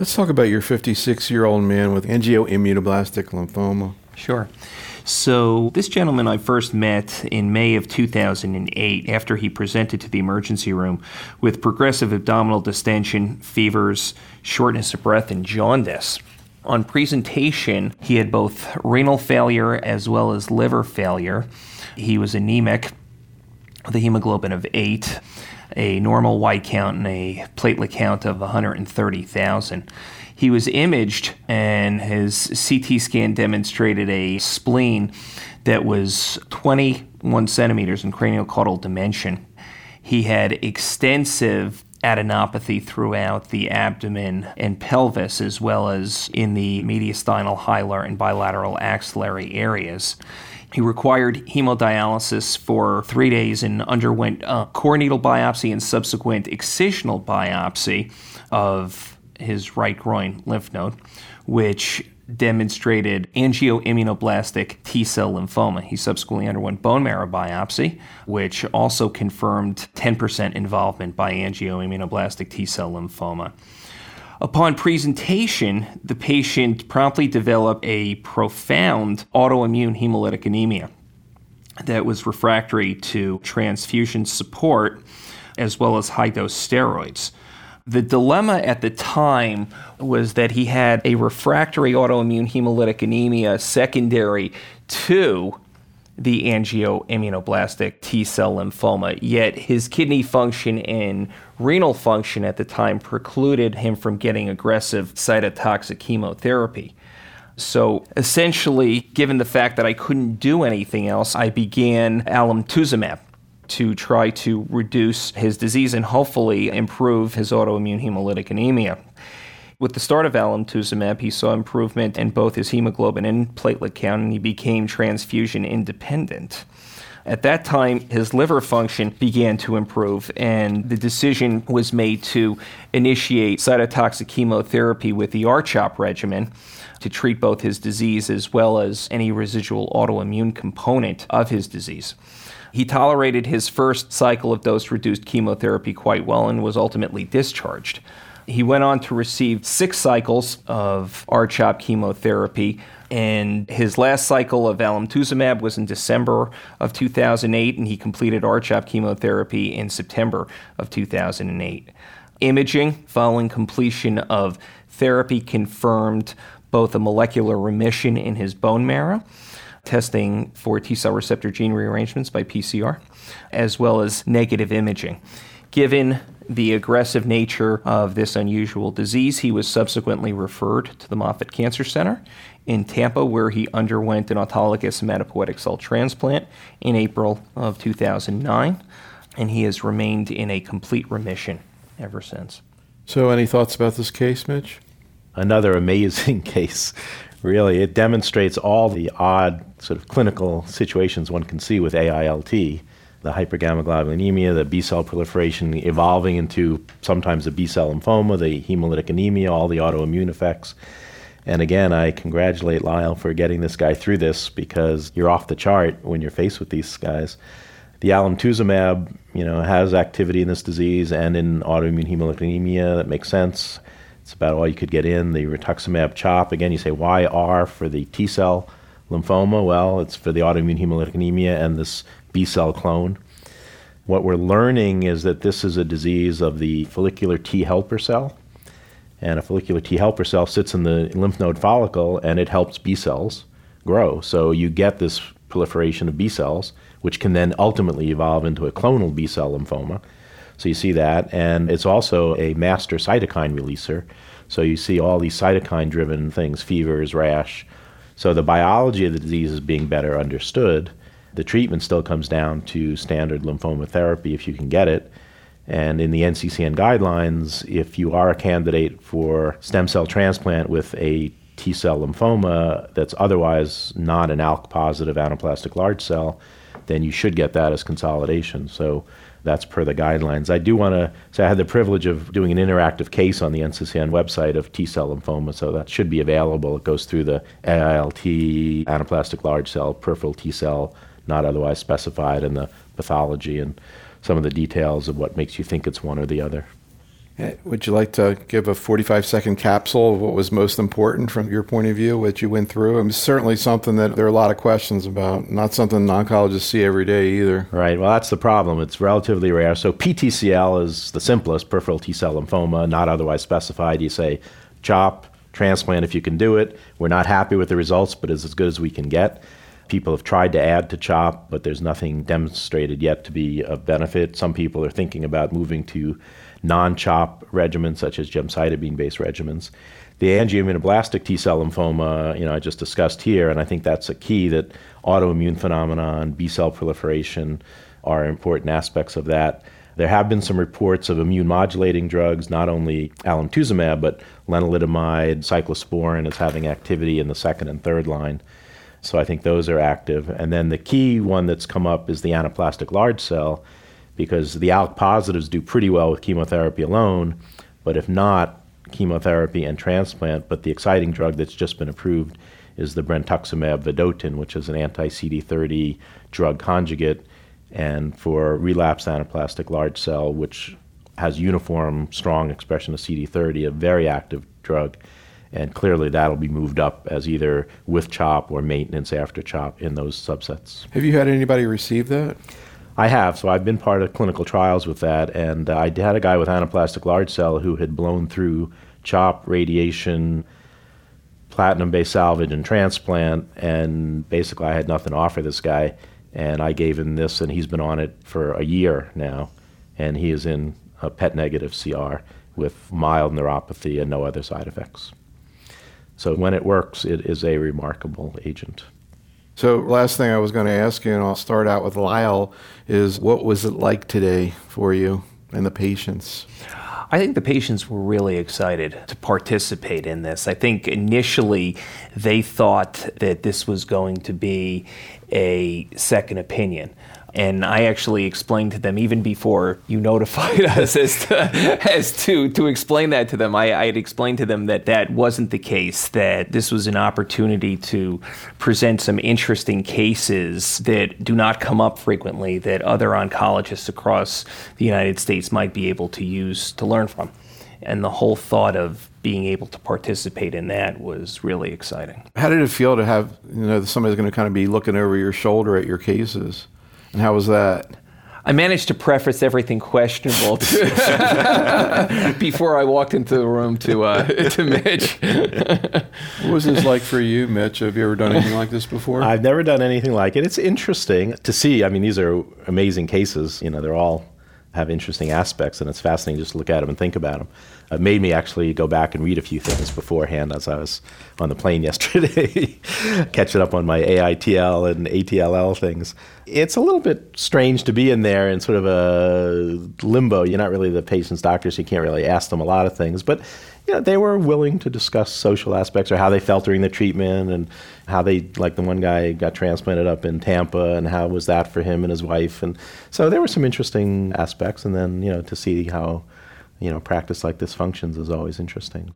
Let's talk about your 56 year old man with angioimmunoblastic lymphoma. Sure. So, this gentleman I first met in May of 2008 after he presented to the emergency room with progressive abdominal distension, fevers, shortness of breath, and jaundice. On presentation, he had both renal failure as well as liver failure. He was anemic, with a hemoglobin of 8, a normal white count, and a platelet count of 130,000. He was imaged, and his CT scan demonstrated a spleen that was 21 centimeters in cranial caudal dimension. He had extensive adenopathy throughout the abdomen and pelvis, as well as in the mediastinal, hilar, and bilateral axillary areas. He required hemodialysis for three days and underwent a core needle biopsy and subsequent excisional biopsy of his right groin lymph node, which demonstrated angioimmunoblastic T cell lymphoma. He subsequently underwent bone marrow biopsy, which also confirmed 10% involvement by angioimmunoblastic T cell lymphoma. Upon presentation, the patient promptly developed a profound autoimmune hemolytic anemia that was refractory to transfusion support as well as high dose steroids. The dilemma at the time was that he had a refractory autoimmune hemolytic anemia secondary to the angioimmunoblastic T cell lymphoma, yet his kidney function and renal function at the time precluded him from getting aggressive cytotoxic chemotherapy. So essentially, given the fact that I couldn't do anything else, I began alemtuzumab to try to reduce his disease and hopefully improve his autoimmune hemolytic anemia. With the start of alemtuzumab, he saw improvement in both his hemoglobin and platelet count, and he became transfusion independent. At that time, his liver function began to improve, and the decision was made to initiate cytotoxic chemotherapy with the RCHOP regimen to treat both his disease as well as any residual autoimmune component of his disease. He tolerated his first cycle of dose reduced chemotherapy quite well and was ultimately discharged. He went on to receive six cycles of RCHOP chemotherapy, and his last cycle of alemtuzumab was in December of 2008, and he completed RCHOP chemotherapy in September of 2008. Imaging following completion of therapy confirmed both a molecular remission in his bone marrow testing for T cell receptor gene rearrangements by PCR, as well as negative imaging. Given the aggressive nature of this unusual disease, he was subsequently referred to the Moffitt Cancer Center in Tampa, where he underwent an autologous hematopoietic cell transplant in April of 2009, and he has remained in a complete remission ever since. So, any thoughts about this case, Mitch? Another amazing case really. It demonstrates all the odd sort of clinical situations one can see with AILT the hypergammaglobulinemia, the B cell proliferation evolving into sometimes a B cell lymphoma, the hemolytic anemia, all the autoimmune effects. And again, I congratulate Lyle for getting this guy through this because you're off the chart when you're faced with these guys. The alemtuzumab, you know, has activity in this disease and in autoimmune hemolytic anemia. That makes sense. It's about all you could get in. The rituximab chop, again, you say, why R for the T cell lymphoma? Well, it's for the autoimmune hemolytic anemia and this B cell clone. What we're learning is that this is a disease of the follicular T helper cell. And a follicular T helper cell sits in the lymph node follicle and it helps B cells grow. So you get this proliferation of B cells, which can then ultimately evolve into a clonal B cell lymphoma. So you see that. And it's also a master cytokine releaser. So you see all these cytokine driven things, fevers, rash. So the biology of the disease is being better understood. The treatment still comes down to standard lymphoma therapy if you can get it. And in the NCCN guidelines, if you are a candidate for stem cell transplant with a T cell lymphoma that's otherwise not an ALK positive anaplastic large cell, then you should get that as consolidation. So that's per the guidelines. I do want to say I had the privilege of doing an interactive case on the NCCN website of T cell lymphoma, so that should be available. It goes through the AILT, anaplastic large cell, peripheral T cell, not otherwise specified, and the pathology and some of the details of what makes you think it's one or the other. Would you like to give a 45 second capsule of what was most important from your point of view, what you went through? I mean, certainly something that there are a lot of questions about, not something oncologists see every day either. Right. Well, that's the problem. It's relatively rare. So PTCL is the simplest, peripheral T cell lymphoma, not otherwise specified. You say CHOP, transplant if you can do it. We're not happy with the results, but it's as good as we can get. People have tried to add to CHOP, but there's nothing demonstrated yet to be of benefit. Some people are thinking about moving to non-CHOP regimens such as gemcitabine-based regimens. The angioimmunoblastic T cell lymphoma, you know, I just discussed here, and I think that's a key that autoimmune phenomenon, B cell proliferation are important aspects of that. There have been some reports of immune modulating drugs, not only alemtuzumab, but lenalidomide, cyclosporin is having activity in the second and third line. So I think those are active. And then the key one that's come up is the anaplastic large cell because the ALK positives do pretty well with chemotherapy alone, but if not, chemotherapy and transplant. But the exciting drug that's just been approved is the brentuximab vedotin, which is an anti CD30 drug conjugate, and for relapsed anaplastic large cell, which has uniform strong expression of CD30, a very active drug. And clearly, that'll be moved up as either with CHOP or maintenance after CHOP in those subsets. Have you had anybody receive that? I have. So I've been part of clinical trials with that, and uh, I had a guy with anaplastic large cell who had blown through CHOP, radiation, platinum-based salvage, and transplant, and basically I had nothing to offer this guy, and I gave him this, and he's been on it for a year now, and he is in a PET negative CR with mild neuropathy and no other side effects. So when it works, it is a remarkable agent. So, last thing I was going to ask you, and I'll start out with Lyle, is what was it like today for you and the patients? I think the patients were really excited to participate in this. I think initially they thought that this was going to be a second opinion. And I actually explained to them even before you notified us as to, as to, to explain that to them. I, I had explained to them that that wasn't the case, that this was an opportunity to present some interesting cases that do not come up frequently that other oncologists across the United States might be able to use to learn from. And the whole thought of being able to participate in that was really exciting. How did it feel to have, you know, somebody's going to kind of be looking over your shoulder at your cases? And how was that? I managed to preface everything questionable to before I walked into the room to uh, to Mitch. what was this like for you, Mitch? Have you ever done anything like this before? I've never done anything like it. It's interesting to see. I mean, these are amazing cases. You know, they're all have interesting aspects, and it's fascinating just to look at them and think about them. It made me actually go back and read a few things beforehand as I was on the plane yesterday, catching up on my AITL and ATLL things. It's a little bit strange to be in there in sort of a limbo. You're not really the patient's doctor, so you can't really ask them a lot of things. But you know, they were willing to discuss social aspects or how they felt during the treatment and how they, like the one guy got transplanted up in Tampa and how was that for him and his wife. And so there were some interesting aspects. And then, you know, to see how, you know, practice like this functions is always interesting.